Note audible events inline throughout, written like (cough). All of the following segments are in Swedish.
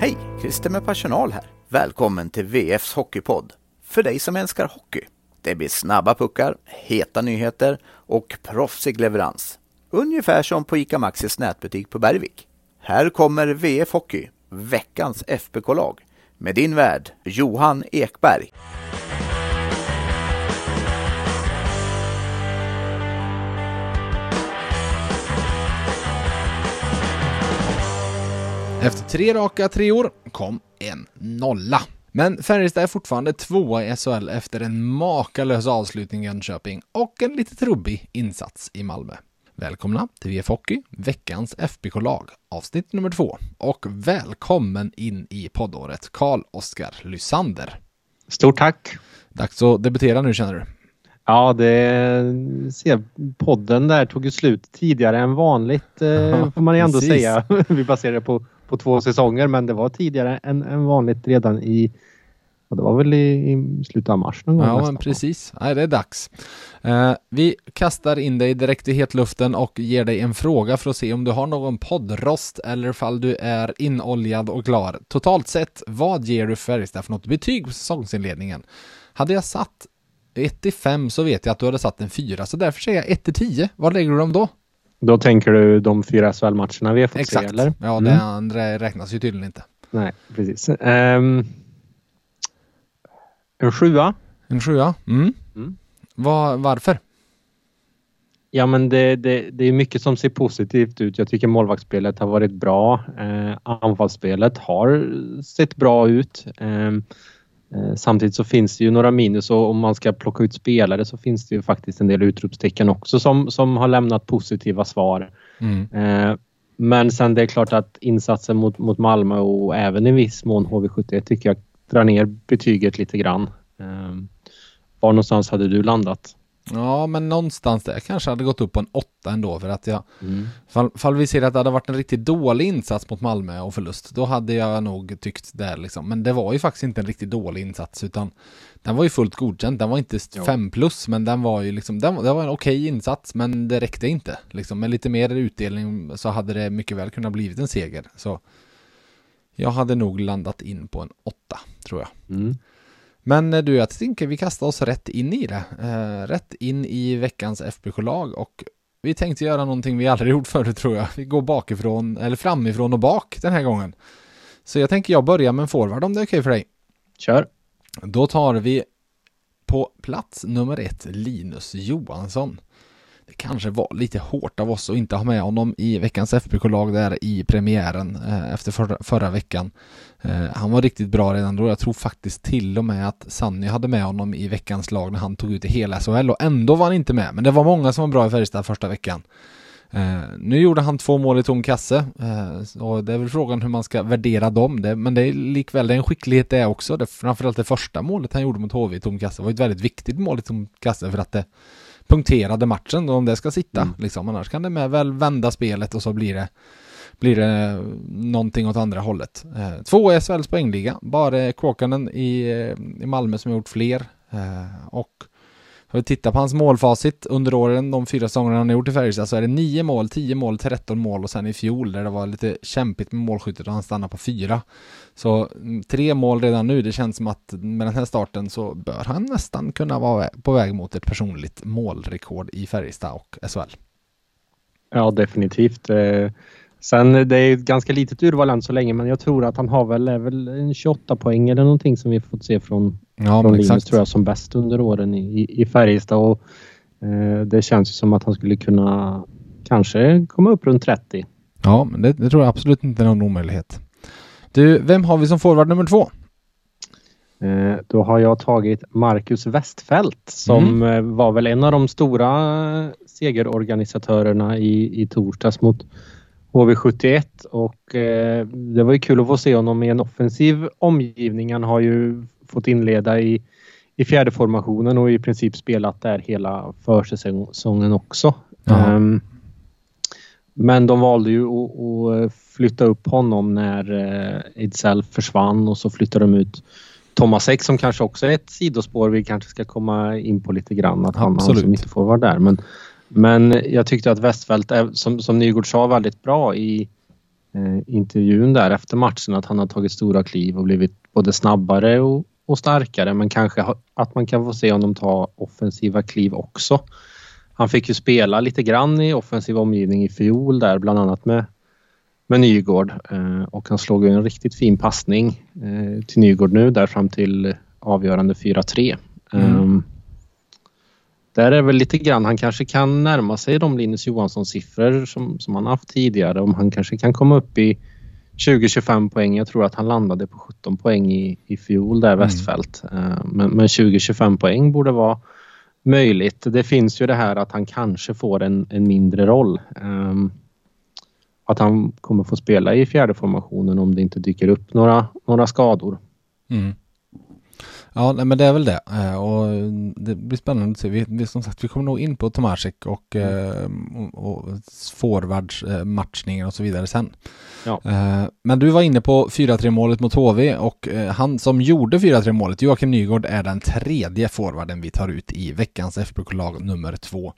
Hej! Christer med personal här. Välkommen till VFs Hockeypodd. För dig som älskar hockey. Det blir snabba puckar, heta nyheter och proffsig leverans. Ungefär som på ICA Maxis nätbutik på Bergvik. Här kommer VF Hockey, veckans FBK-lag, med din värd Johan Ekberg. Efter tre raka treor kom en nolla. Men Färjestad är fortfarande tvåa i SHL efter en makalös avslutning i Jönköping och en lite trubbig insats i Malmö. Välkomna till VF Hockey, veckans FBK-lag, avsnitt nummer två. Och välkommen in i poddåret, Karl-Oskar Lysander. Stort tack! Dags att debutera nu känner du? Ja, det ser podden där tog ju slut tidigare än vanligt eh, får man ju ändå Precis. säga. (laughs) Vi baserar det på, på två säsonger men det var tidigare än, än vanligt redan i och det var väl i, i slutet av mars någon gång. Ja, men precis. Nej, det är dags. Eh, vi kastar in dig direkt i hetluften och ger dig en fråga för att se om du har någon poddrost eller fall du är inoljad och klar. Totalt sett, vad ger du Färjestad för något betyg på säsongsinledningen? Hade jag satt 1 till 5 så vet jag att du hade satt en 4, så därför säger jag 1 till 10. Vad lägger du dem då? Då tänker du de fyra SHL-matcherna vi har fått Exakt. se eller? Ja, det Mm. andra räknas ju tydligen inte. Nej, precis. Ehm, en sjua. En 7 mm. Mm. Vad- varför? Ja men det, det, det är mycket som ser positivt ut. Jag tycker målvaktsspelet har varit bra. Eh, anfallsspelet har sett bra ut. Eh, samtidigt så finns det ju några minus och om man ska plocka ut spelare så finns det ju faktiskt en del utropstecken också som, som har lämnat positiva svar. Mm. Eh, men sen det är klart att insatsen mot, mot Malmö och även i viss mån HV71 tycker jag drar ner betyget lite grann. Eh, var någonstans hade du landat? Ja, men någonstans där kanske hade gått upp på en 8 ändå för att jag Fall, fall vi ser att det hade varit en riktigt dålig insats mot Malmö och förlust, då hade jag nog tyckt det liksom. Men det var ju faktiskt inte en riktigt dålig insats, utan den var ju fullt godkänd. Den var inte Jo. 5 plus, men den var ju liksom, den, det var en okej insats, men det räckte inte. Liksom. Med lite mer utdelning så hade det mycket väl kunnat blivit en seger. Så jag hade nog landat in på en 8, tror jag. Mm. Men eh, du, jag tänker vi kastar oss rätt in i det. Eh, rätt in i veckans FBK-lag och vi tänkte göra någonting vi aldrig (laughs) gjort förut tror jag. Vi går bakifrån, eller framifrån och bak den här gången. Så jag tänker jag börjar med en forward om det är okej för dig. Kör! Då tar vi på plats nummer ett Linus Johansson. Kanske var lite hårt av oss att inte ha med honom i veckans FBK-lag där i premiären eh, efter förra, förra veckan. Eh, han var riktigt bra redan då. Jag tror faktiskt till och med att Sanny hade med honom i veckans lag när han tog ut i hela SHL och ändå var han inte med. Men det var många som var bra i Färjestad första veckan. Eh, nu gjorde han två mål i tom kasse eh, och det är väl frågan hur man ska värdera dem. Det, men det är likväl det är en skicklighet det också. Det, framförallt det första målet han gjorde mot HV i tom kasse var ett väldigt viktigt mål i tom kasse för att det punkterade matchen och om det ska sitta Mm. liksom. Annars kan det med väl vända spelet och så blir det blir det någonting åt andra hållet. Eh, två SHLs poängliga, bara Kåkanen i, eh, i Malmö som har gjort fler. Eh, och har vi tittat på hans målfacit under åren, de fyra säsongerna han har gjort i Färjestad, så är det 9 mål, 10 mål, 13 mål och sen i fjol där det var lite kämpigt med målskyttet och han stannade på fyra. Så mm, tre mål redan nu, det känns som att med den här starten så bör han nästan kunna vara på väg mot ett personligt målrekord i Färjestad och SHL. Ja, definitivt. Eh, Eh, Sen det är ett ganska litet urval än så länge men jag tror att han har väl, väl en 28 poäng eller någonting som vi fått se från, Ja, från Linus tror jag som bäst under åren i, i Färjestad. Och, eh, det känns ju som att han skulle kunna kanske komma upp runt 30. Ja, men det, det tror jag absolut inte är någon omöjlighet. Du, vem har vi som forward nummer två? Eh, då har jag tagit Marcus Westfält som eh, var väl en av de stora segerorganisatörerna i, i torsdags mot HV71 och eh, det var ju kul att få se honom i en offensiv omgivning. Han har ju fått inleda i, i fjärde formationen och i princip spelat där hela försäsongen också. Ehm, men de valde ju att, att flytta upp honom när eh, Ejdsell försvann och så flyttade de ut Thomas Ek som kanske också är ett sidospår vi kanske ska komma in på lite grann. Att han, han Absolut. som inte får vara där. Men, men jag tyckte att Westfält, är, som, som Nygård sa, väldigt bra i, eh, intervjun där efter matchen att han har tagit stora kliv och blivit både snabbare och, och starkare men kanske att man kan få se honom ta offensiva kliv också. Han fick ju spela lite grann i offensiv omgivning i fjol där bland annat med, med Nygård eh, och han slog ju en riktigt fin passning eh, till Nygård nu där fram till avgörande 4-3. Mm. Um, där är väl lite grann, han kanske kan närma sig de Linus Johansson siffror som, som han haft tidigare. Om han kanske kan komma upp i 20-25 poäng. Jag tror att han landade på 17 poäng i, i fjol där, mm. Westfält. Uh, men, men 20-25 poäng borde vara möjligt. Det finns ju det här att han kanske får en, en mindre roll. Um, att han kommer få spela i fjärde formationen om det inte dyker upp några, några skador. Mm. Ja, nej, men det är väl det. Eh, och det blir spännande att se. Vi, vi, som sagt, vi kommer nog in på Tomasek och, mm. och, och forwardsmatchningen och så vidare sen. Ja. Men du var inne på 4-3 målet mot HV och han som gjorde 4-3 målet, Joakim Nygård, är den tredje forwarden vi tar ut i veckans FBK-lag nummer två.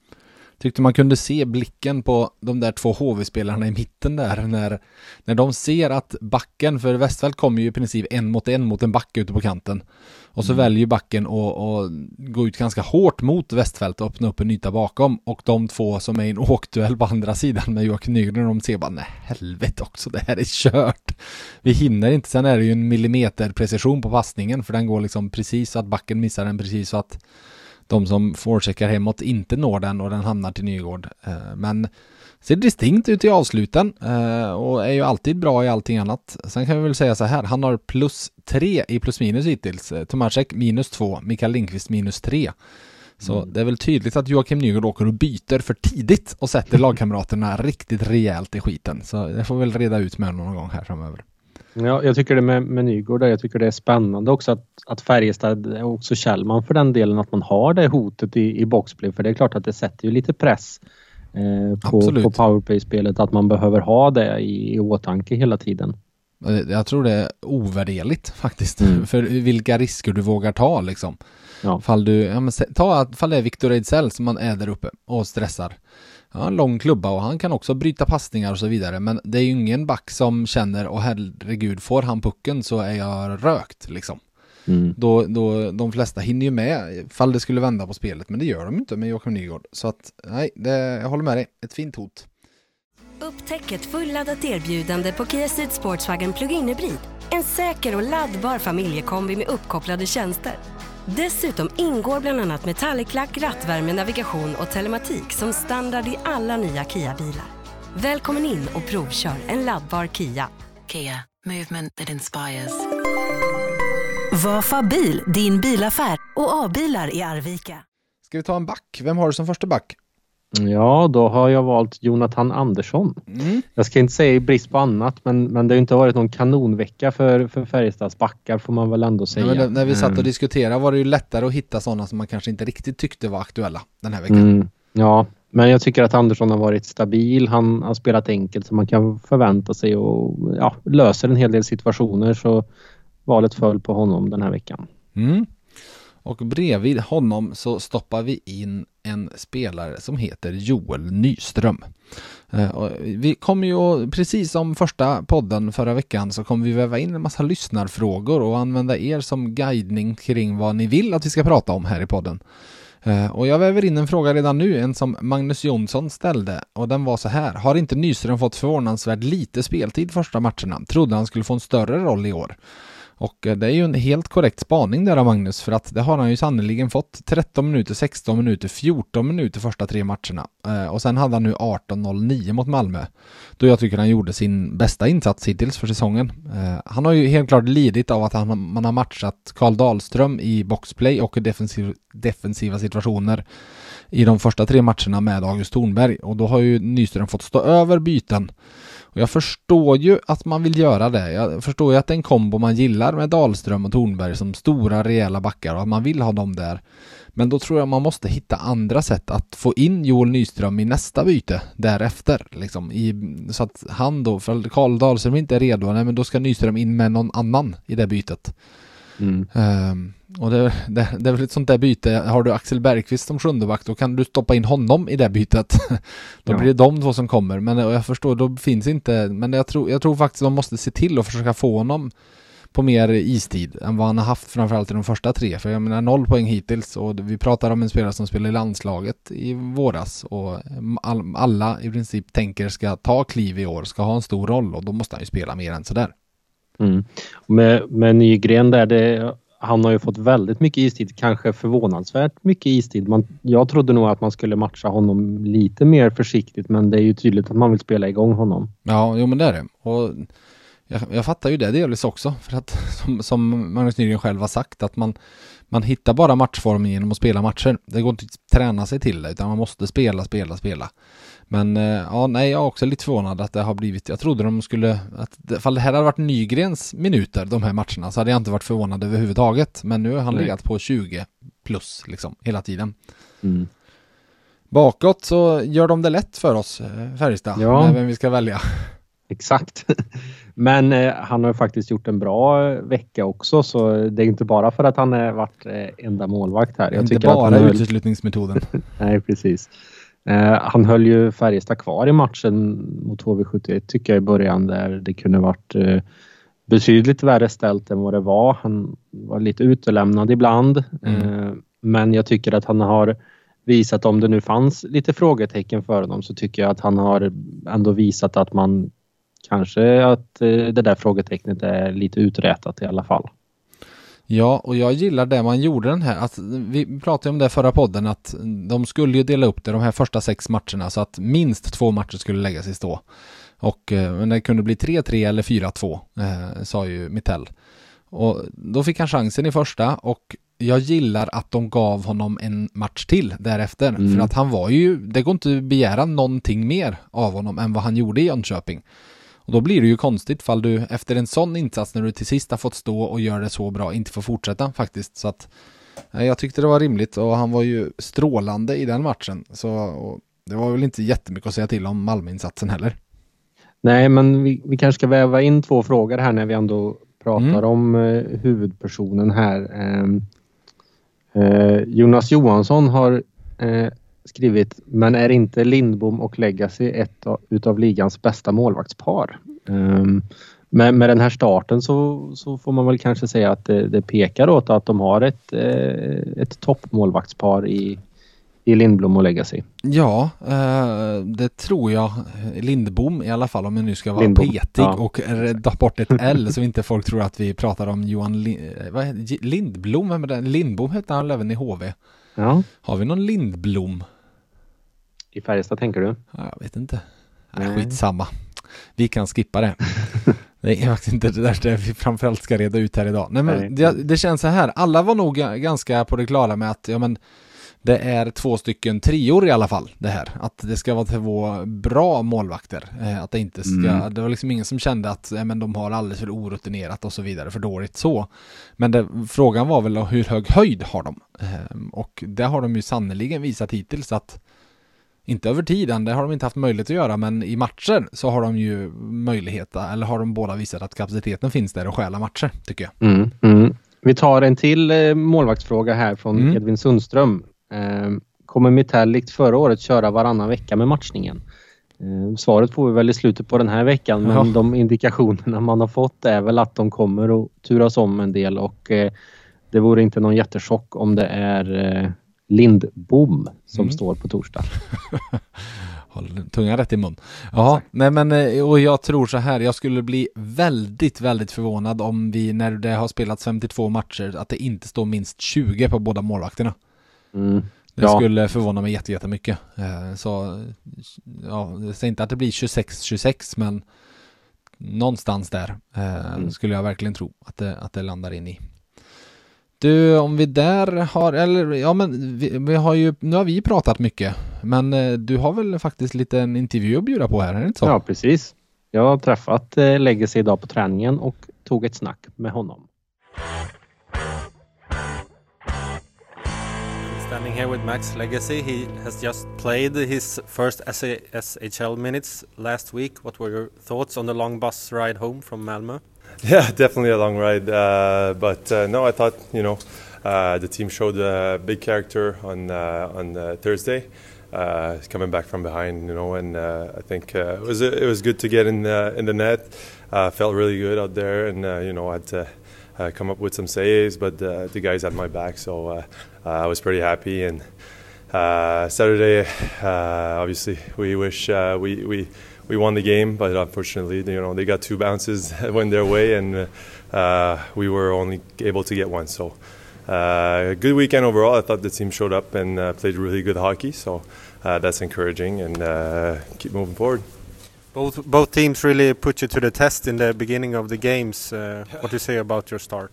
Tyckte man kunde se blicken på de där två HV-spelarna i mitten där när, när de ser att backen, för Westfält kommer ju i princip en mot en mot en back ute på kanten. Och så mm. väljer backen att gå ut ganska hårt mot Westfält och öppna upp en yta bakom. Och de två som är i en (laughs) åkduell på andra sidan med Joakim Nygren, de ser bara nej helvete också, det här är kört. Vi hinner inte, sen är det ju en millimeter precision på passningen för den går liksom precis så att backen missar den precis så att de som forecheckar hemåt inte når den och den hamnar till Nygård. Eh, men ser distinkt ut i avsluten eh, och är ju alltid bra i allting annat. Sen kan vi väl säga så här, han har plus tre i plus minus hittills. Eh, Tomasek minus två, Mikael Lindqvist minus tre. Så mm. det är väl tydligt att Joakim Nygård åker och byter för tidigt och sätter (laughs) lagkamraterna riktigt rejält i skiten. Så det får vi väl reda ut med någon gång här framöver. Ja, jag tycker det med, med Nygård, jag tycker det är spännande också att, att Färjestad och också Kjellman för den delen att man har det hotet i, i boxplay för det är klart att det sätter ju lite press eh, på, på powerplay-spelet att man behöver ha det i, i åtanke hela tiden. Jag tror det är ovärderligt faktiskt. Mm. (laughs) För vilka risker du vågar ta liksom. Ja. Fall du, ja, men, ta fall det är Victor Ejdsell som man är där uppe och stressar. Ja, en lång klubba och han kan också bryta passningar och så vidare. Men det är ju ingen back som känner, åh herregud, får han pucken så är jag rökt liksom. Mm. Då, då, de flesta hinner ju med fall det skulle vända på spelet, men det gör de inte med Joakim Nygård. Så att, nej, det, jag håller med dig. Ett fint hot. Upptäck ett fulladdat erbjudande på Kia Ceed Sportswagen Plug-in Hybrid. En säker och laddbar familjekombi med uppkopplade tjänster. Dessutom ingår bland annat metallic-lack, rattvärme, navigation och telematik som standard i alla nya Kia-bilar. Välkommen in och provkör en laddbar Kia. Kia, movement that inspires. Vafa bil, din bilaffär och A-bilar i Arvika. Ska vi ta en back? Vem har du som första back? Ja, då har jag valt Jonathan Andersson. Mm. Jag ska inte säga i brist på annat, men, men det har inte varit någon kanonvecka för, för Färjestads backar får man väl ändå säga. Ja, när vi satt och mm. diskuterade var det ju lättare att hitta sådana som man kanske inte riktigt tyckte var aktuella den här veckan. Mm. Ja, men jag tycker att Andersson har varit stabil. Han har spelat enkelt så man kan förvänta sig och ja, löser en hel del situationer så valet föll på honom den här veckan. Mm. Och bredvid honom så stoppar vi in en spelare som heter Joel Nyström. Eh, vi kommer ju, precis som första podden förra veckan, så kommer vi väva in en massa lyssnarfrågor och använda er som guidning kring vad ni vill att vi ska prata om här i podden. Eh, och jag väver in en fråga redan nu, en som Magnus Jonsson ställde och den var så här. Har inte Nyström fått förvånansvärt lite speltid första matcherna? Trodde han skulle få en större roll i år. Och eh, det är ju en helt korrekt spaning där av Magnus för att det har han ju sannoliken fått 13 minuter, 16 minuter, 14 minuter första tre matcherna. Eh, och sen hade han nu 18.09 mot Malmö. Då jag tycker han gjorde sin bästa insats hittills för säsongen. Eh, han har ju helt klart lidit av att han, man har matchat Karl Dahlström i boxplay och defensiv, defensiva situationer i de första tre matcherna med August Thornberg och då har ju Nyström fått stå över byten och jag förstår ju att man vill göra det. Jag förstår ju att det är en kombo man gillar med Dahlström och Tornberg som stora rejäla backar och att man vill ha dem där. Men då tror jag man måste hitta andra sätt att få in Joel Nyström i nästa byte därefter. Liksom, i, så att han då, för Karl Dahlström inte är redo, nej, men då ska Nyström in med någon annan i det bytet. Mm. Um, och det, det, det, är väl ett sånt där byte, har du Axel Bergqvist som sjundeback då kan du stoppa in honom i det bytet. (laughs) då ja. blir det de två som kommer, men jag förstår, då finns inte, men jag tror, jag tror faktiskt de måste se till att försöka få honom på mer istid än vad han har haft framförallt i de första tre. För jag menar noll poäng hittills och vi pratar om en spelare som spelar i landslaget i våras och all, alla i princip tänker ska ta kliv i år, ska ha en stor roll och då måste han ju spela mer än sådär. Mm. Med, med Nygren där, det, han har ju fått väldigt mycket istid, kanske förvånansvärt mycket istid. Man, jag trodde nog att man skulle matcha honom lite mer försiktigt men det är ju tydligt att man vill spela igång honom. Ja, jo men det är det. Och jag, jag fattar ju det delvis också, för att (laughs) som, som Magnus Nygren själv har sagt, att man, man hittar bara matchformen genom att spela matcher. Det går inte att träna sig till det, utan man måste spela, spela, spela. Men eh, ja, nej, jag är också lite förvånad att det har blivit, jag trodde de skulle, att ifall det här hade varit Nygrens minuter, de här matcherna, så hade jag inte varit förvånad överhuvudtaget. Men nu har han nej. legat på 20 plus, liksom, hela tiden. Mm. Bakåt så gör de det lätt för oss, eh, Färjestad, ja. med vem vi ska välja. Exakt. (laughs) Men eh, han har faktiskt gjort en bra vecka också så det är inte bara för att han har varit eh, enda målvakt här. Jag inte bara höll... uteslutningsmetoden. (laughs) Nej, precis. Eh, han höll ju Färjestad kvar i matchen mot HV71 tycker jag i början där det kunde varit eh, betydligt värre ställt än vad det var. Han var lite utelämnad ibland. Mm. Eh, men jag tycker att han har visat, om det nu fanns lite frågetecken för honom, så tycker jag att han har ändå visat att man kanske att det där frågetecknet är lite uträtat i alla fall. Ja, och jag gillar det man gjorde den här. Att vi pratade om det förra podden att de skulle ju dela upp det de här första sex matcherna så att minst två matcher skulle läggas i stå. Och eh, men det kunde bli 3-3 eller 4-2 eh, sa ju Mittell. Och då fick han chansen i första och jag gillar att de gav honom en match till därefter. Mm. För att han var ju, det går inte att begära någonting mer av honom än vad han gjorde i Jönköping. Och då blir det ju konstigt fall du efter en sån insats när du till sist har fått stå och göra det så bra inte får fortsätta faktiskt. Så att jag tyckte det var rimligt och han var ju strålande i den matchen. Så det var väl inte jättemycket att säga till om Malmöinsatsen heller. Nej, men vi, vi kanske ska väva in två frågor här när vi ändå pratar mm. om eh, huvudpersonen här. Eh, eh, Jonas Johansson har eh, skrivit, men är inte Lindbom och Legacy ett av, utav ligans bästa målvaktspar? Um, med, med den här starten så, så får man väl kanske säga att det, det pekar åt att de har ett, eh, ett toppmålvaktspar i, i Lindblom och Legacy. Ja, eh, det tror jag. Lindbom i alla fall om jag nu ska vara Lindbom, petig ja. och rädda bort ett L så inte folk tror att vi pratar om Johan Lind, vad heter, Lindblom. Vem är det? Lindbom hette han även i HV. Ja. Har vi någon Lindblom? I Färjestad tänker du? Ja, jag vet inte. Nej. Skitsamma. Vi kan skippa det. (laughs) det är faktiskt inte det där vi framförallt ska reda ut här idag. Nej men det, det, känns så här, alla var nog ganska på det klara med att ja men det är två stycken trior i alla fall det här. Att det ska vara två bra målvakter. Eh, att det inte ska, mm. det var liksom ingen som kände att men de har alldeles för orutinerat och så vidare, för dåligt så. Men det, frågan var väl hur hög höjd har de? Eh, och det har de ju sannoliken visat hittills att inte över tiden, det har de inte haft möjlighet att göra, men i matcher så har de ju möjlighet, eller har de båda visat att kapaciteten finns där och stjäla matcher, tycker jag. Mm, mm. Vi tar en till eh, målvaktsfråga här från mm. Edvin Sundström. Eh, kommer Mitell likt förra året köra varannan vecka med matchningen? Eh, svaret får vi väl i slutet på den här veckan, men ja. de indikationerna man har fått är väl att de kommer att turas om en del och det vore inte någon jättechock om det är Lindbom som mm. står på torsdag. (laughs) Håll tungan rätt i mun. Ja, nej men eh, och jag tror så här, jag skulle bli väldigt, väldigt förvånad om vi när det har spelats 52 matcher att det inte står minst 20 på båda målvakterna. Mm. Det ja. skulle förvåna mig jättemycket. Eh, så, ja, jag säger inte att det blir 26-26 men någonstans där eh, mm. skulle jag verkligen tro att det, att det landar in i. Du, om vi där har, eller ja men vi, vi, har ju, nu har vi pratat mycket, men eh, du har väl faktiskt lite en intervju att bjuda på här, är det inte så? Ja, precis. Jag har träffat eh, Legacy idag på träningen och tog ett snack med honom. Standing here with Max Legacy. He has just played his first SHL minutes last week. What were your thoughts on the long bus ride home from Malmö? (laughs) Yeah, definitely a long ride. Uh, but uh, no, I thought you know uh, the team showed a big character on uh, on uh, Thursday, uh, coming back from behind. You know, and I think it was it was good to get in the, in the net. Felt really good out there, and you know I had to uh, come up with some saves, but the guys had my back, so I was pretty happy. And Saturday, obviously, we wish we we we won the game, but unfortunately, you know, they got two bounces (laughs) went their way, and uh, we were only able to get one. So, uh, good weekend overall. I thought the team showed up and uh, played really good hockey, so uh, that's encouraging, and uh, keep moving forward. Both both teams really put you to the test in the beginning of the games. Uh, what do you say about your start?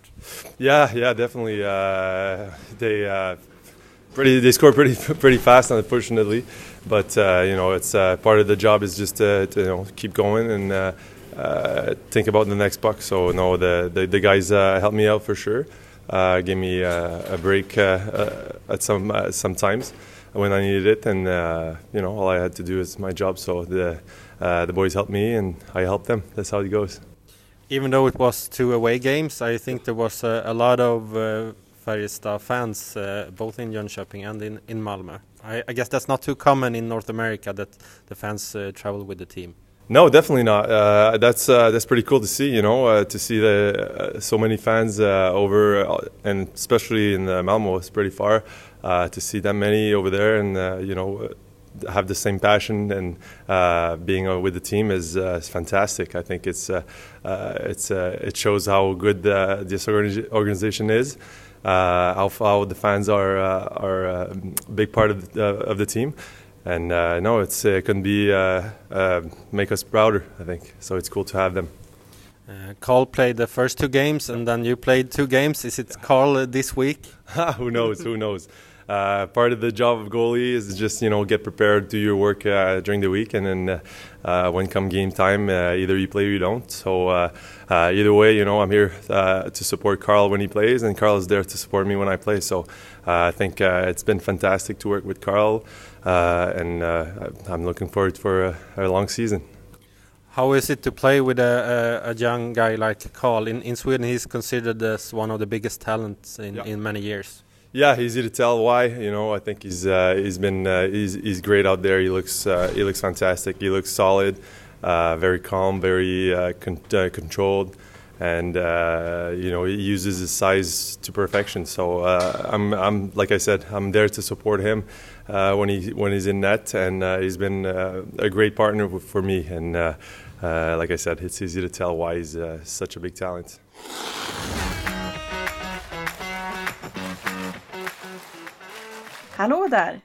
Yeah, yeah, definitely. Uh, they uh, pretty they score pretty (laughs) pretty fast, unfortunately. But uh, you know, it's uh, part of the job is just to, to you know keep going and uh, think about the next buck. So no, the the, the guys helped me out for sure. Gave me a break at some sometimes when I needed it, and you know all I had to do is my job. So the the boys helped me, and I helped them. That's how it goes. Even though it was two away games, I think there was uh, a lot of uh, Färjestad fans, uh, both in Jönköping and in, in Malmö. I, I guess that's not too common in North America that the fans uh, travel with the team. No, definitely not. Uh, that's uh, that's pretty cool to see. You know, uh, to see the uh, so many fans over, and especially in Malmo, it's pretty far. To see that many over there, and you know, have the same passion and uh, being uh, with the team is, uh, is fantastic. I think it's it's it shows how good this organi- organization is. Uh, how, how the fans are uh, are a big part of the, of the team, and uh, no, it's it can be uh, uh, make us prouder. I think so. It's cool to have them. Uh, Carl played the first two games, and then you played two games. Is it Carl uh, this week? (laughs) who knows? Who knows? Uh, part of the job of goalie is just you know get prepared, do your work uh, during the week, and then uh, uh, when come game time, uh, either you play or you don't. So uh, uh, either way, you know I'm here uh, to support Carl when he plays, and Carl is there to support me when I play. So uh, I think uh, it's been fantastic to work with Carl, uh, and uh, I'm looking forward for a, a long season. How is it to play with a, a, a young guy like Carl? In, in Sweden, he's considered as one of the biggest talents in, Yeah. in many years. Yeah, easy to tell why. You know, I think he's uh, he's been uh, he's he's great out there. He looks uh, he looks fantastic. He looks solid, uh, very calm, very uh, con- uh, controlled, and you know he uses his size to perfection. So I'm I'm like I said, I'm there to support him when he when he's in net, and he's been a great partner for me. And like I said, it's easy to tell why he's such a big talent. Hallå där!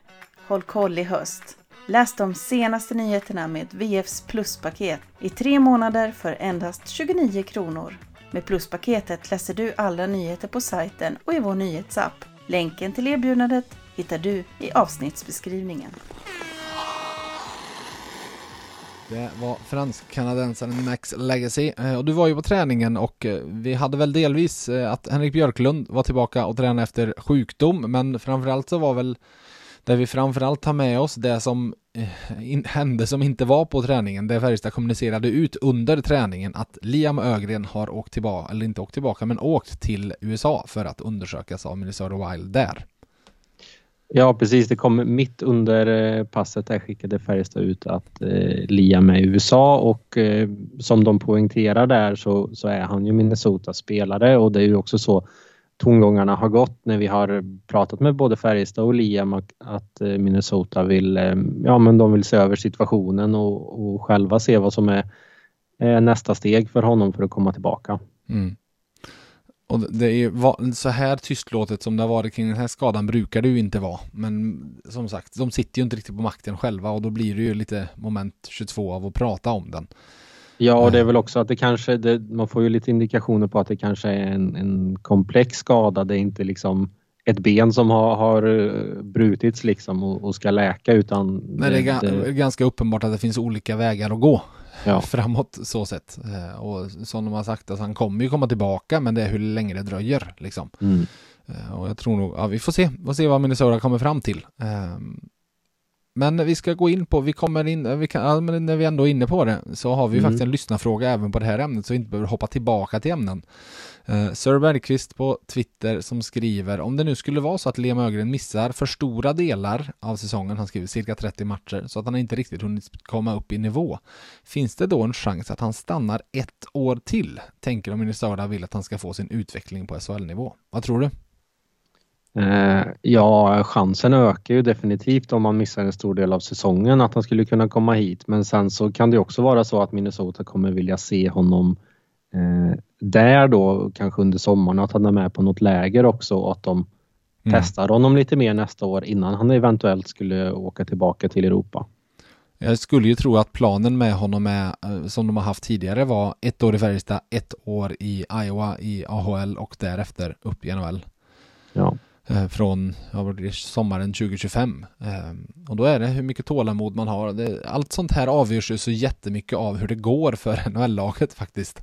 Håll koll i höst. Läs de senaste nyheterna med VFs pluspaket i tre månader för endast 29 kronor. Med pluspaketet läser du alla nyheter på sajten och i vår nyhetsapp. Länken till erbjudandet hittar du i avsnittsbeskrivningen. Det var fransk-kanadensaren Max Legacy eh, och du var ju på träningen och eh, vi hade väl delvis eh, att Henrik Björklund var tillbaka och tränade efter sjukdom men framförallt så var väl det vi framförallt tar med oss det som hände som inte var på träningen. Det Färjestad kommunicerade ut under träningen att Liam Ögren har åkt tillbaka, eller inte åkt tillbaka, men åkt till USA för att undersökas av Minnesota Wild där. Ja, precis. Det kom mitt under eh, passet där skickade Färjestad ut att eh, Liam är i USA och eh, som de poängterar där så, så är han ju Minnesota-spelare och det är ju också så tongångarna har gått när vi har pratat med både Färjestad och Liam att, eh, Minnesota vill, eh, ja men de vill se över situationen och, och själva se vad som är nästa steg för honom för att komma tillbaka. Mm. Och det är så här tystlåtet som det har varit kring den här skadan brukar det ju inte vara. Men som sagt, de sitter ju inte riktigt på makten själva och då blir det ju lite moment 22 av att prata om den. Ja, och det är väl också att det kanske, det, man får ju lite indikationer på att det kanske är en, en komplex skada. Det är inte liksom ett ben som har, har eh, brutits liksom och, och ska läka utan Men det är ga- ganska uppenbart att det finns olika vägar att gå Ja. (laughs) framåt så sett. Eh, Och som de har sagt, att han kommer ju komma tillbaka men det är hur länge det dröjer liksom. Mm. Eh, Och jag tror nog, ja vi får se, får se vad Minnesota kommer fram till. Men vi ska gå in på, vi kommer in, vi kan, ja, men när vi ändå är inne på det så har vi Mm. faktiskt en lyssnarfråga även på det här ämnet så vi inte behöver hoppa tillbaka till ämnen. Uh, Sir Bergqvist på Twitter som skriver om det nu skulle vara så att Liam Ögren missar för stora delar av säsongen, han skriver cirka 30 matcher, så att han inte riktigt hunnit komma upp i nivå. Finns det då en chans att han stannar ett år till? Tänker de Minnesota vill att han ska få sin utveckling på SHL-nivå. Vad tror du? Eh, ja, chansen ökar ju definitivt om man missar en stor del av säsongen att han skulle kunna komma hit. Men sen så kan det också vara så att Minnesota kommer vilja se honom eh, där då, kanske under sommaren, att han är med på något läger också och att de Mm. testar honom lite mer nästa år innan han eventuellt skulle åka tillbaka till Europa. Jag skulle ju tro att planen med honom är, eh, som de har haft tidigare var ett år i Färjestad, ett år i Iowa i AHL och därefter upp i NHL. Eh, Från sommaren 2025. Eh, Och då är det hur mycket tålamod man har. Allt sånt här avgörs ju så jättemycket av hur det går för (laughs) NHL-laget faktiskt.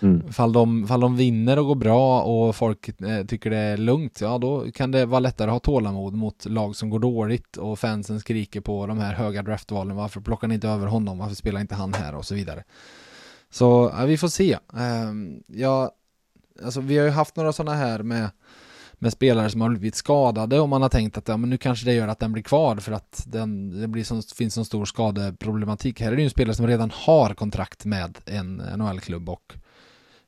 Mm. Fall de, fall de vinner och går bra och folk eh, tycker det är lugnt, ja då kan det vara lättare att ha tålamod mot lag som går dåligt och fansen skriker på de här höga draftvalen. Varför plockar ni inte över honom? Varför spelar inte han här? Och så vidare. Så ja, vi får se. Eh, ja, alltså, vi har ju haft några sådana här med med spelare som har blivit skadade och man har tänkt att ja, men nu kanske det gör att den blir kvar för att den, det blir som, finns en stor skadeproblematik. Här är det ju en spelare som redan har kontrakt med en NHL-klubb och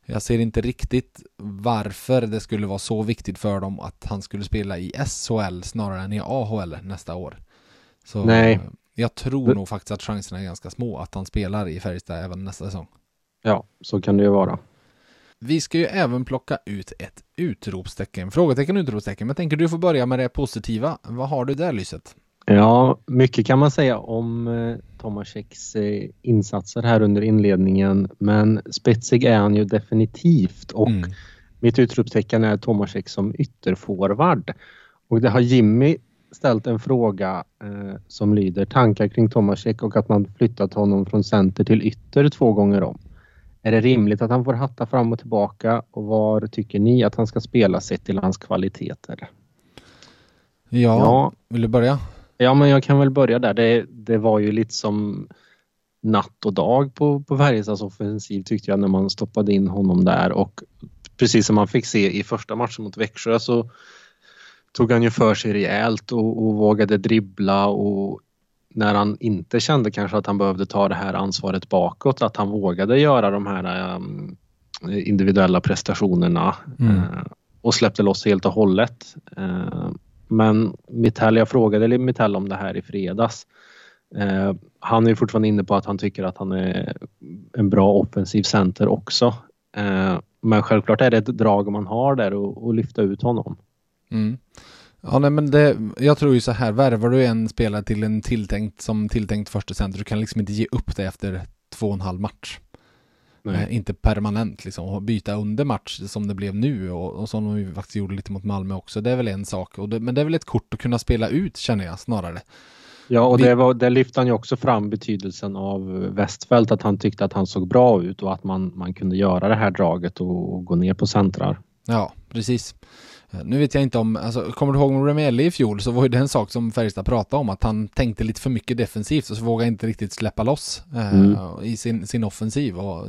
jag ser inte riktigt varför det skulle vara så viktigt för dem att han skulle spela i SHL snarare än i AHL nästa år. Så Nej. eh, jag tror nog faktiskt att chanserna är ganska små att han spelar i Färjestad även nästa säsong. Ja, så kan det ju vara. Vi ska ju även plocka ut ett utropstecken, frågetecken utropstecken, men tänker du får börja med det positiva. Vad har du där Lyset? Ja, mycket kan man säga om eh, Tomaseks eh, insatser här under inledningen men spetsig är han ju definitivt och Mm. mitt utropstecken är Tomasek som ytterforward. Och det har Jimmy ställt en fråga eh, som lyder tankar kring Tomasek och att man flyttat honom från center till ytter två gånger om. Är det rimligt att han får hatta fram och tillbaka och var tycker ni att han ska spela sett till hans kvaliteter? Ja, Ja. vill du börja? Ja, men jag kan väl börja där. Det, det var ju lite som natt och dag på, på Färjestads offensiv tyckte jag när man stoppade in honom där och precis som man fick se i första matchen mot Växjö så tog han ju för sig rejält och, och vågade dribbla och när han inte kände kanske att han behövde ta det här ansvaret bakåt, att han vågade göra de här um, individuella prestationerna Mm. eh, och släppte loss helt och hållet. Eh, men Mitell, jag frågade Mitell om det här i fredags. Eh, han är fortfarande inne på att han tycker att han är en bra offensiv center också. Men självklart är det ett drag man har där och, och lyfta ut honom. Mm. Ja, nej, men det, jag tror ju så här, värvar du en spelare till en tilltänkt som tilltänkt första center, du kan liksom inte ge upp det efter två och en halv match. Eh, inte permanent liksom, och byta under match som det blev nu och, och som de ju faktiskt gjorde lite mot Malmö också. Det är väl en sak, det, men det är väl ett kort att kunna spela ut känner jag snarare. Ja, och det, var, det lyfte han ju också fram betydelsen av Westfält, att han tyckte att han såg bra ut och att man, man kunde göra det här draget och, och gå ner på centrar. Ja, precis. Eh, Nu vet jag inte om, alltså, kommer du ihåg med Remelli i fjol så var ju det en sak som Färjestad pratade om att han tänkte lite för mycket defensivt och så vågade inte riktigt släppa loss eh, Mm. i sin, sin offensiv. Och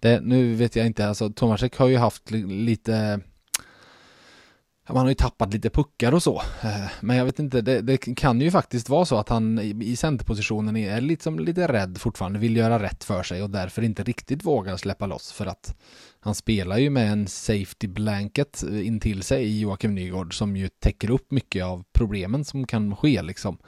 det, nu vet jag inte, alltså Tomasek har ju haft li, lite man har ju tappat lite puckar och så. Eh, Men jag vet inte, det, det kan ju faktiskt vara så att han i, centerpositionen är liksom lite rädd fortfarande, vill göra rätt för sig och därför inte riktigt vågar släppa loss för att han spelar ju med en safety blanket intill sig i Joakim Nygård som ju täcker upp mycket av problemen som kan ske liksom.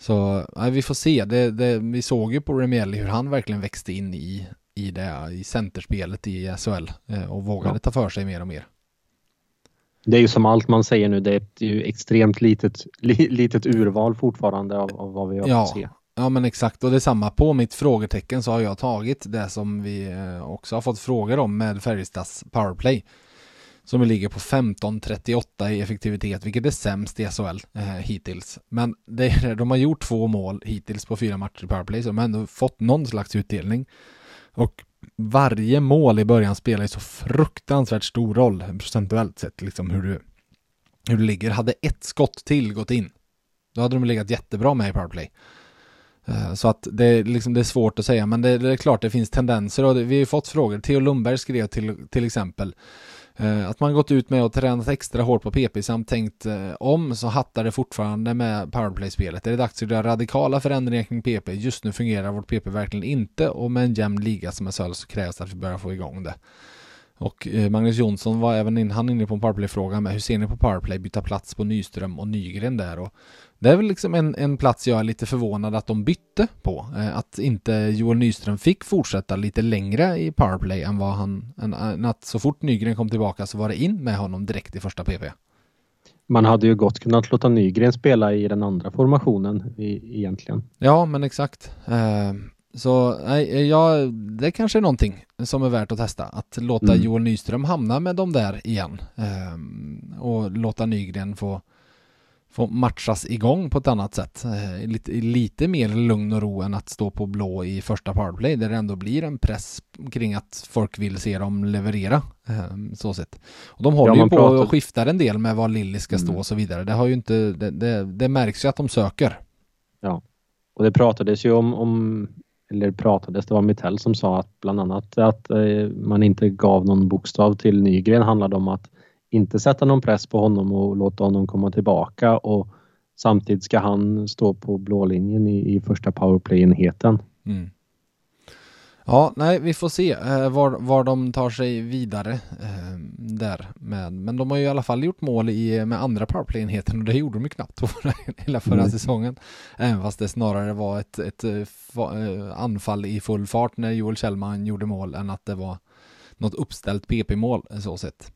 Så ja, vi får se. Det, det, vi såg ju på Remielli hur han verkligen växte in i, i det i centerspelet i SHL eh, och vågade Ja. ta för sig mer och mer. Det är ju som allt man säger nu, det är ett ju extremt litet, li, litet urval fortfarande av, av vad vi har Ja. se. Ja men exakt och det är samma på mitt frågetecken så har jag tagit det som vi eh, också har fått frågor om med Färjestads powerplay. Som ligger på 15-38 i effektivitet vilket är sämst i SHL eh, hittills. Men det de har gjort två mål hittills på fyra matcher i powerplay så de har ändå fått någon slags utdelning. Och varje mål i början spelar ju så fruktansvärt stor roll procentuellt sett liksom hur du, hur du ligger. Hade ett skott till gått in Då hade de legat jättebra med i powerplay. Eh, så att det, är liksom, det är svårt att säga, men det, det är klart det finns tendenser och det, vi har ju fått frågor. Theo Lundberg skrev till, till exempel Eh, att man gått ut med och tränat extra hårt på PP samt tänkt eh, om så hattar det fortfarande med powerplay-spelet. Är det dags att göra radikala förändringar kring PP? Just nu fungerar vårt PP verkligen inte och med en jämn liga som är SHL så krävs det att vi börjar få igång det. Och eh, Magnus Jonsson var även in, han inne på en powerplay-fråga med hur ser ni på powerplay, byta plats på Nyström och Nygren där och det är väl liksom en, en plats jag är lite förvånad att de bytte på. Eh, att inte Joel Nyström fick fortsätta lite längre i powerplay än vad han, än, att så fort Nygren kom tillbaka så var det in med honom direkt i första PP. Man hade ju gott kunnat låta Nygren spela i den andra formationen i, egentligen. Ja, men exakt. Eh, så nej, ja, det kanske är någonting som är värt att testa. Att låta mm. Joel Nyström hamna med dem där igen. Eh, och låta Nygren få få matchas igång på ett annat sätt. Eh, lite, lite mer lugn och ro än att stå på blå i första powerplay där det ändå blir en press kring att folk vill se dem leverera. Eh, så sett. Och de håller ja, ju på pratar... och skiftar en del med var Lilly ska stå mm. och så vidare. Det har ju inte, det, det, det, märks ju att de söker. Ja, och det pratades ju om, om eller pratades, det var Mittell som sa att bland annat att eh, man inte gav någon bokstav till Nygren handlade om att inte sätta någon press på honom och låta honom komma tillbaka och samtidigt ska han stå på blå linjen i, i första powerplay-enheten. Mm. Ja, nej, vi får se eh, var, var de tar sig vidare eh, där med. Men de har ju i alla fall gjort mål i, med andra powerplay-enheten och det gjorde de ju knappt (laughs) hela förra mm. säsongen. Även fast det snarare var ett, ett, ett eh, anfall i full fart när Joel Kjellman gjorde mål än att det var något uppställt PP-mål så sett.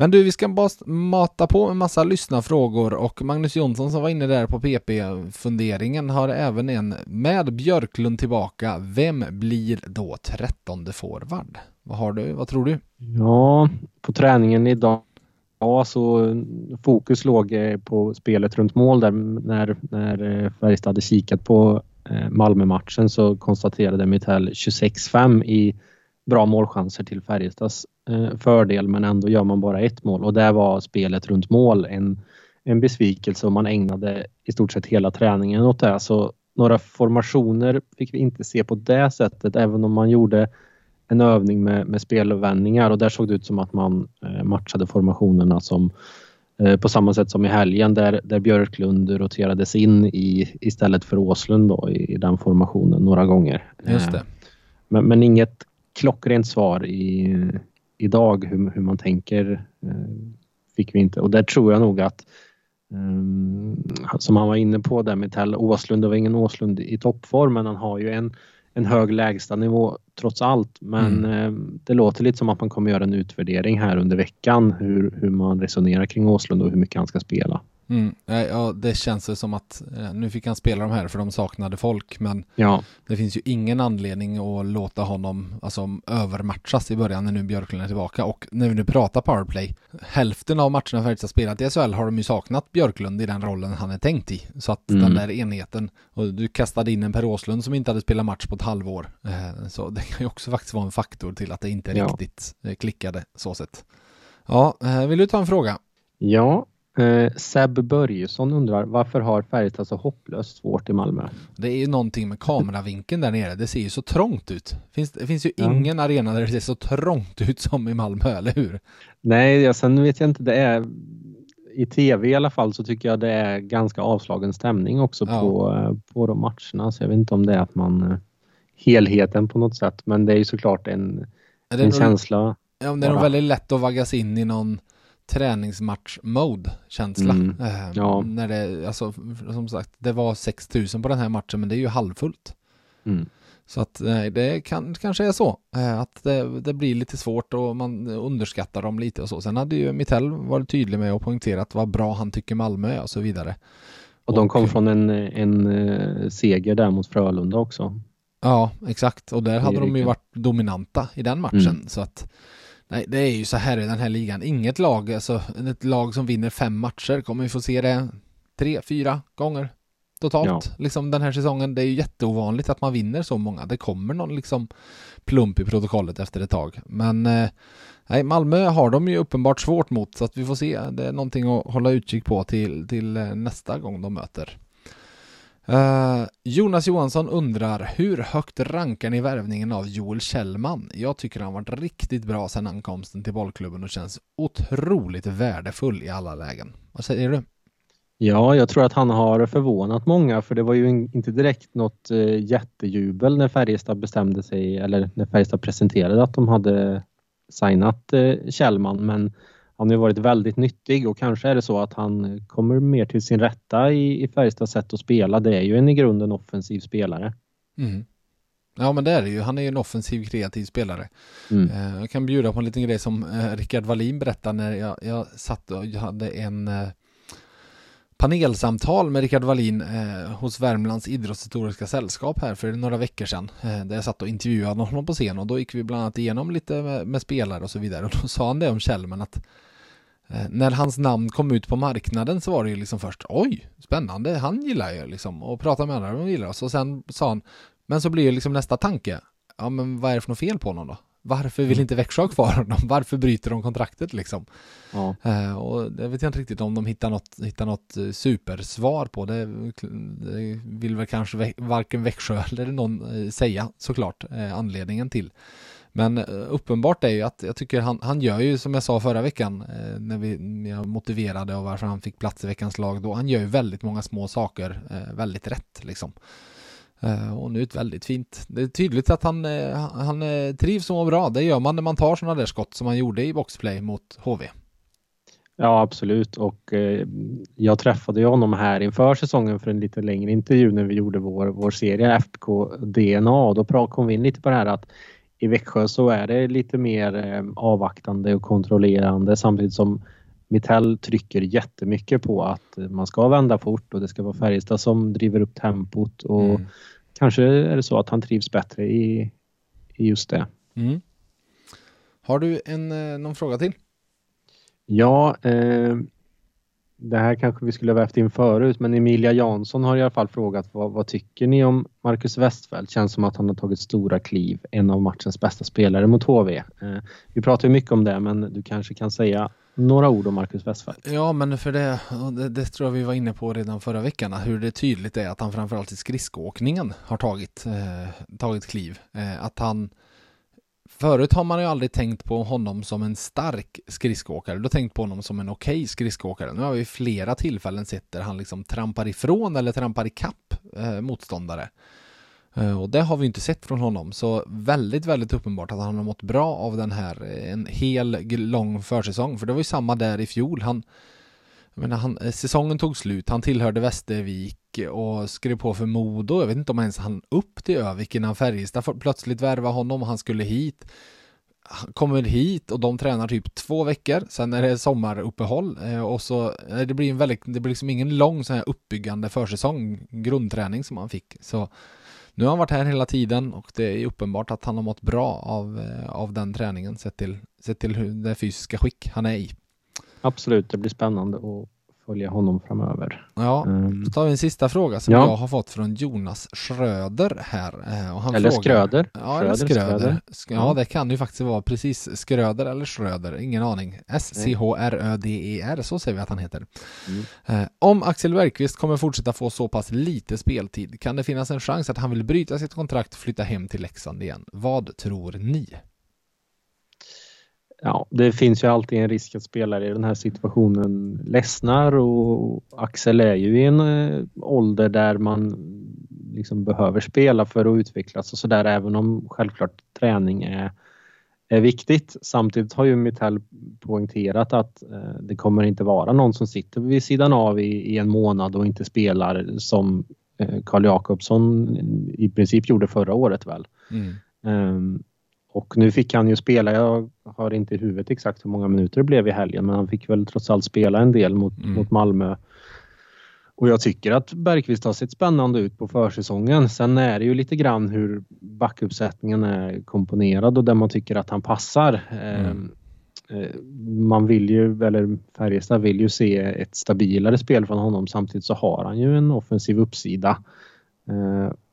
Men du, vi ska bara mata på en massa lyssnarfrågor och Magnus Jonsson som var inne där på PP-funderingen har även en med Björklund tillbaka. Vem blir då trettonde forward? Vad har du? Vad tror du? Ja, på träningen idag Ja, så fokus låg eh, på spelet runt mål där när, när eh, Färjestad hade kikat på eh, Malmö-matchen så konstaterade Mitell 26-5 i bra målchanser till Färjestads eh, fördel men ändå gör man bara ett mål och där var spelet runt mål en, en besvikelse och man ägnade i stort sett hela träningen åt det. Så några formationer fick vi inte se på det sättet även om man gjorde en övning med, med spelvändningar och där såg det ut som att man eh, matchade formationerna som eh, på samma sätt som i helgen där, där Björklund roterades in i istället för Åslund då, i, i den formationen några gånger. Just det. Men, men inget klockrent svar i, idag hur, hur man tänker eh, fick vi inte och där tror jag nog att um, som han var inne på där med Tell Åslund, det var ingen Åslund i toppform men han har ju en, en hög lägstanivå trots allt men mm. eh, det låter lite som att man kommer göra en utvärdering här under veckan hur, hur man resonerar kring Åslund och hur mycket han ska spela. Mm. Ja, det känns som att eh, nu fick han spela de här för de saknade folk men ja. det finns ju ingen anledning att låta honom alltså, övermatchas i början när nu Björklund är tillbaka och när vi nu pratar powerplay hälften av matcherna Färjestad spelat i SHL har de ju saknat Björklund i den rollen han är tänkt i så att mm. den där enheten och du kastade in en Per Åslund som inte hade spelat match på ett halvår eh, så det kan ju också faktiskt vara en faktor till att det inte ja. riktigt eh, klickade så sett. Ja, vill du ta en fråga? Ja, Eh, Seb Börjesson undrar varför har Färjestad så hopplöst svårt i Malmö? Det är ju någonting med kameravinkeln där nere. Det ser ju så trångt ut. Finns, det finns ju ja. ingen arena där det ser så trångt ut som i Malmö, eller hur? Nej, ja, sen vet jag inte. Det är i tv i alla fall så tycker jag det är ganska avslagen stämning också ja. på, eh, på de matcherna. Så jag vet inte om det är att man eh, helheten på något sätt. Men det är ju såklart en, en nog, känsla. Ja, det är nog väldigt lätt att vaggas in i någon träningsmatch-mode känsla. Mm. Eh, ja. När det, alltså, som sagt, det var 6000 på den här matchen men det är ju halvfullt. Mm. Så att eh, det kan, kanske är så eh, att det, det, blir lite svårt och man underskattar dem lite och så. Sen hade ju Mittell varit tydlig med och poängterat vad bra han tycker Malmö är och så vidare. Och de kom och, från en, en seger där mot Frölunda också. Ja, exakt. Och där hade de ju varit dominanta i den matchen. Mm. Så att Nej, det är ju så här i den här ligan. Inget lag, alltså ett lag som vinner fem matcher kommer vi få se det tre, fyra gånger. totalt. Ja. Liksom den här säsongen, det är ju jätteovanligt att man vinner så många. Det kommer någon liksom plump i protokollet efter ett tag. Men eh, nej, Malmö har de ju uppenbart svårt mot så att vi får se. Det är någonting att hålla utkik på till, till eh, nästa gång de möter. Uh, Jonas Johansson undrar hur högt rankar ni värvningen av Joel Kjellman? Jag tycker han varit riktigt bra sedan ankomsten till bollklubben och känns otroligt värdefull i alla lägen. Vad säger du? Ja, jag tror att han har förvånat många för det var ju inte direkt något eh, jättejubel när Färjestad bestämde sig eller när Färjestad presenterade att de hade signat Källman. Kjellman men han har ju varit väldigt nyttig och kanske är det så att han kommer mer till sin rätta i, i Färjestads sätt att spela. Det är ju en i grunden offensiv spelare. Mm. Ja men det är det ju, han är ju en offensiv kreativ spelare. Mm. Eh, jag kan bjuda på en liten grej som eh, Rickard Wallin berättade när jag, jag satt och jag hade en eh, panelsamtal med Rickard Wallin eh, hos Värmlands idrottshistoriska sällskap här för några veckor sedan. Eh, där jag satt och intervjuade honom på scen och då gick vi bland annat igenom lite med, med spelare och så vidare och då sa han det om Kjellman att när hans namn kom ut på marknaden så var det ju liksom först oj, spännande, han gillar ju liksom och prata med andra, de gillar oss och sen sa han men så blir ju liksom nästa tanke ja men vad är det för något fel på honom då? Varför vill inte Växjö ha kvar honom? Varför bryter de kontraktet liksom? Ja. Eh, och det vet jag inte riktigt om de hittar något, hittar något eh, supersvar på. Det, det vill väl kanske varken Växjö eller någon eh, säga såklart eh, anledningen till. Men eh, uppenbart är ju att jag tycker han, han gör ju som jag sa förra veckan eh, när vi när jag motiverade och varför han fick plats i veckans lag då. Han gör ju väldigt många små saker eh, väldigt rätt liksom. Och nu ett väldigt fint. Det är tydligt att han, han trivs och mår bra. Det gör man när man tar sådana där skott som han gjorde i boxplay mot HV. Ja, absolut. Och eh, jag träffade ju honom här inför säsongen för en lite längre intervju när vi gjorde vår, vår serie FBK DNA och då kom vi in lite på det här att i Växjö så är det lite mer eh, avvaktande och kontrollerande samtidigt som Mittell trycker jättemycket på att eh, man ska vända fort och det ska vara Färjestad som driver upp tempot och Mm. kanske är det så att han trivs bättre i, i just det. Mm. Har du en, eh, någon fråga till? Ja, eh, det här kanske vi skulle ha vävt in förut, men Emilia Jansson har i alla fall frågat vad, vad tycker ni om Marcus Westfeldt? Känns som att han har tagit stora kliv, en av matchens bästa spelare mot HV. Eh, vi pratar ju mycket om det, men du kanske kan säga några ord om Marcus Westfeldt? Ja, men för det, det, det tror jag vi var inne på redan förra veckan, hur det tydligt är att han framförallt i skridskoåkningen har tagit, eh, tagit kliv. Eh, att han Förut har man ju aldrig tänkt på honom som en stark skridskoåkare, du har tänkt på honom som en okej skridskoåkare. Nu har vi flera tillfällen sett där han liksom trampar ifrån eller trampar ikapp eh, motståndare. Eh, och det har vi inte sett från honom, så väldigt, väldigt uppenbart att han har mått bra av den här, eh, en hel lång försäsong. För det var ju samma där i fjol. Han, jag menar, han, eh, säsongen tog slut, han tillhörde Västervik och skrev på för Modo. Jag vet inte om ens han upp till Övik innan Färjestad plötsligt värva honom. och Han skulle hit. Han kommer hit och de tränar typ två veckor. Sen är det sommaruppehåll eh, och så eh, det blir en väldigt, det blir liksom ingen lång sån här uppbyggande försäsong, grundträning som han fick. Så nu har han varit här hela tiden och det är uppenbart att han har mått bra av, av den träningen sett till, sett till hur det fysiska skick han är i. Absolut, det blir spännande att följa honom framöver. Ja, Mm. då tar vi en sista fråga som Ja. jag har fått från Jonas Schröder här. eh, Och han Eller frågar, Skröder. Ja, eller Schröder, Skröder. Skröder. Sk- Ja, Ja. det kan ju faktiskt vara precis Skröder eller Schröder, ingen aning. S-C-H-R-Ö-D-E-R, E så säger vi att han heter. Mm. Eh, om Axel Bergqvist kommer fortsätta få så pass lite speltid, kan det finnas en chans att han vill bryta sitt kontrakt och flytta hem till Leksand igen? Vad tror ni? Ja, det finns ju alltid en risk att spelare i den här situationen ledsnar och Axel är ju i en eh, ålder där man liksom behöver spela för att utvecklas och sådär även om självklart träning är, är viktigt. Samtidigt har ju Mitell poängterat att eh, det kommer inte vara någon som sitter vid sidan av i, i en månad och inte spelar som eh, Karl Jakobsson i princip gjorde förra året väl. Mm. Ehm, och nu fick han ju spela, jag har inte i huvudet exakt hur många minuter det blev i helgen, men han fick väl trots allt spela en del mot, Mm. mot Malmö. Och jag tycker att Bergqvist har sett spännande ut på försäsongen. Sen är det ju lite grann hur backuppsättningen är komponerad och där man tycker att han passar. Ehm, eh, man vill ju, eller Färjestad vill ju se ett stabilare spel från honom. Samtidigt så har han ju en offensiv uppsida.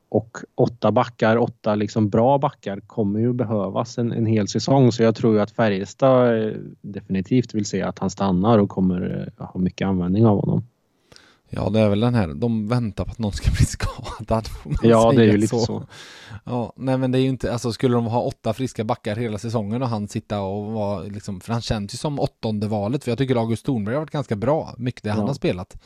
Och åtta backar, åtta liksom bra backar kommer ju behövas en, en hel säsong. Så jag tror ju att Färjestad eh, definitivt vill se att han stannar och kommer eh, ha mycket användning av honom. Ja, det är väl den här, de väntar på att någon ska bli skadad. (laughs) Ja, det är ju lite så. så. Ja, nej men det är ju inte, alltså skulle de ha åtta friska backar hela säsongen och han sitta och vara liksom, för han känns ju som åttonde valet, för jag tycker August Thornberg har varit ganska bra, mycket det ja. han har spelat.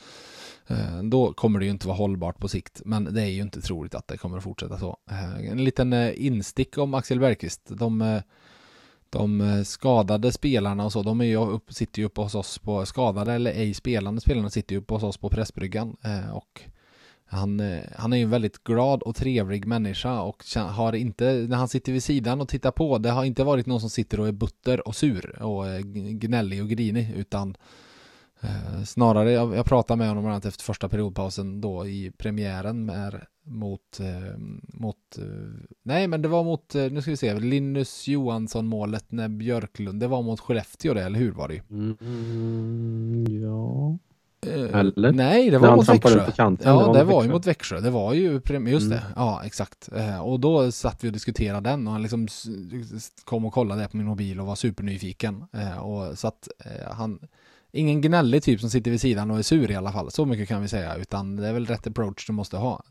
Eh, då kommer det ju inte vara hållbart på sikt, men det är ju inte troligt att det kommer att fortsätta så. Eh, en liten eh, instick om Axel Bergqvist. De, de skadade spelarna och så, de är ju upp, sitter ju uppe hos oss på skadade eller ej spelande spelarna sitter ju uppe hos oss på pressbryggan och han, han är ju en väldigt glad och trevlig människa och har inte, när han sitter vid sidan och tittar på, det har inte varit någon som sitter och är butter och sur och gnällig och grinig utan Eh, snarare, jag, jag pratade med honom bland annat efter första periodpausen då i premiären med, mot, eh, mot eh, nej men det var mot, nu ska vi se, Linus Johansson målet när Björklund, det var mot Skellefteå det, eller hur var det ju? Mm, ja. Eller? Nej, det var mot Växjö. Kanten, ja, det var, det var ju mot Växjö. Det var ju, just mm. det, ja exakt. Och då satt vi och diskuterade den och han liksom kom och kollade på min mobil och var supernyfiken. Och så att han ingen gnällig typ som sitter vid sidan och är sur i alla fall. Så mycket kan vi säga, utan det är väl rätt approach du måste ha.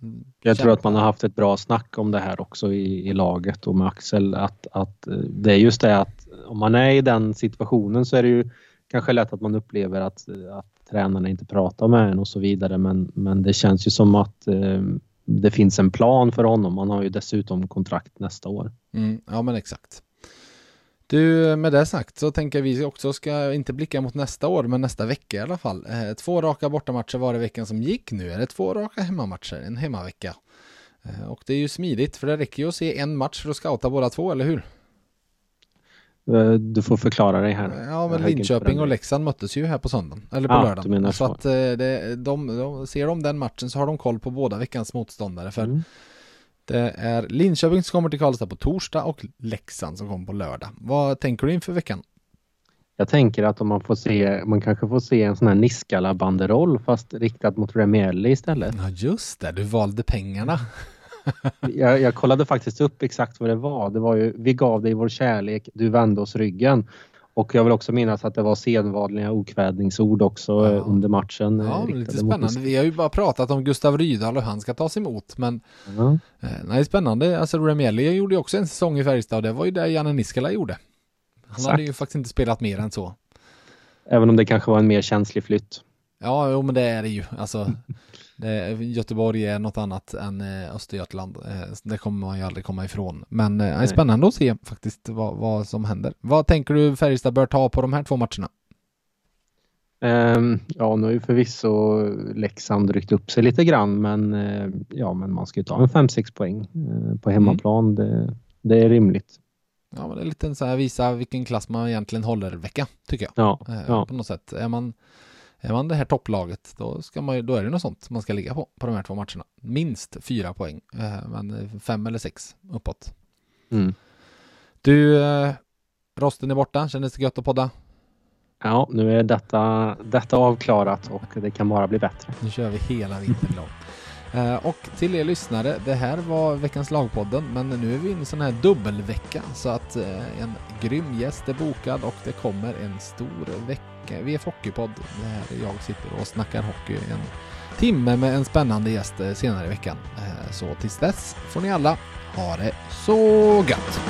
Jag tror att man har haft ett bra snack om det här också i, i laget och med Axel att, att eh, det är just det att om man är i den situationen så är det ju kanske lätt att man upplever att, att tränarna inte pratar med en och så vidare men, men det känns ju som att eh, det finns en plan för honom. Han har ju dessutom kontrakt nästa år. Mm, ja men exakt. Du, med det sagt så tänker jag vi också ska inte blicka mot nästa år, men nästa vecka i alla fall. Eh, två raka bortamatcher var det veckan som gick. Nu är det två raka hemmamatcher, en hemmavecka. Eh, och det är ju smidigt, för det räcker ju att se en match för att scouta båda två, eller hur? Eh, du får förklara dig här. Ja, men Linköping och Leksand möttes ju här på söndagen, eller på ja, lördagen. Så, så att det, de, de, ser de den matchen så har de koll på båda veckans motståndare. För mm. Det är Linköping som kommer till Karlstad på torsdag och Leksand som kommer på lördag. Vad tänker du inför veckan? Jag tänker att om man får se, man kanske får se en sån här Niskala-banderoll fast riktad mot Remielli istället. Ja just det, du valde pengarna. (laughs) jag, jag kollade faktiskt upp exakt vad det var. Det var ju, vi gav dig vår kärlek, du vände oss ryggen. Och jag vill också minnas att det var sedvanliga okvädningsord också ja. Eh, under matchen. Eh, ja, lite spännande. Vi har ju bara pratat om Gustav Rydahl och han ska tas emot. Men ja. eh, nej, spännande. Alltså Remielli gjorde ju också en säsong i Färjestad och det var ju det Janne Niskala gjorde. Han Exakt. hade ju faktiskt inte spelat mer än så. Även om det kanske var en mer känslig flytt. Ja, jo, men det är det ju. Alltså, det, Göteborg är något annat än eh, Östergötland. Eh, det kommer man ju aldrig komma ifrån. Men eh, det är spännande att se faktiskt vad, vad som händer. Vad tänker du Färjestad bör ta på de här två matcherna? Um, ja, nu har ju förvisso Leksand ryckt upp sig lite grann, men uh, ja, men man ska ju ta en 5-6 poäng uh, på hemmaplan. Mm. Det, det, är rimligt. Ja, men det är lite så här visa vilken klass man egentligen håller vecka, tycker jag. Ja, uh, ja. På något sätt. Är man är man det här topplaget då, ska man, då är det något sånt man ska ligga på, på de här två matcherna. Minst fyra poäng, eh, men fem eller sex uppåt. Mm. Du, eh, rosten är borta, kändes det gött att podda? Ja, nu är detta, detta avklarat och det kan bara bli bättre. Nu kör vi hela vintern lång. Eh, och till er lyssnare, det här var veckans lagpodden, men nu är vi inne i en sån här dubbelvecka så att en grym gäst är bokad och det kommer en stor vecka. VF Hockeypodd där jag sitter och snackar hockey en timme med en spännande gäst eh, senare i veckan. Eh, så tills dess får ni alla ha det så gött!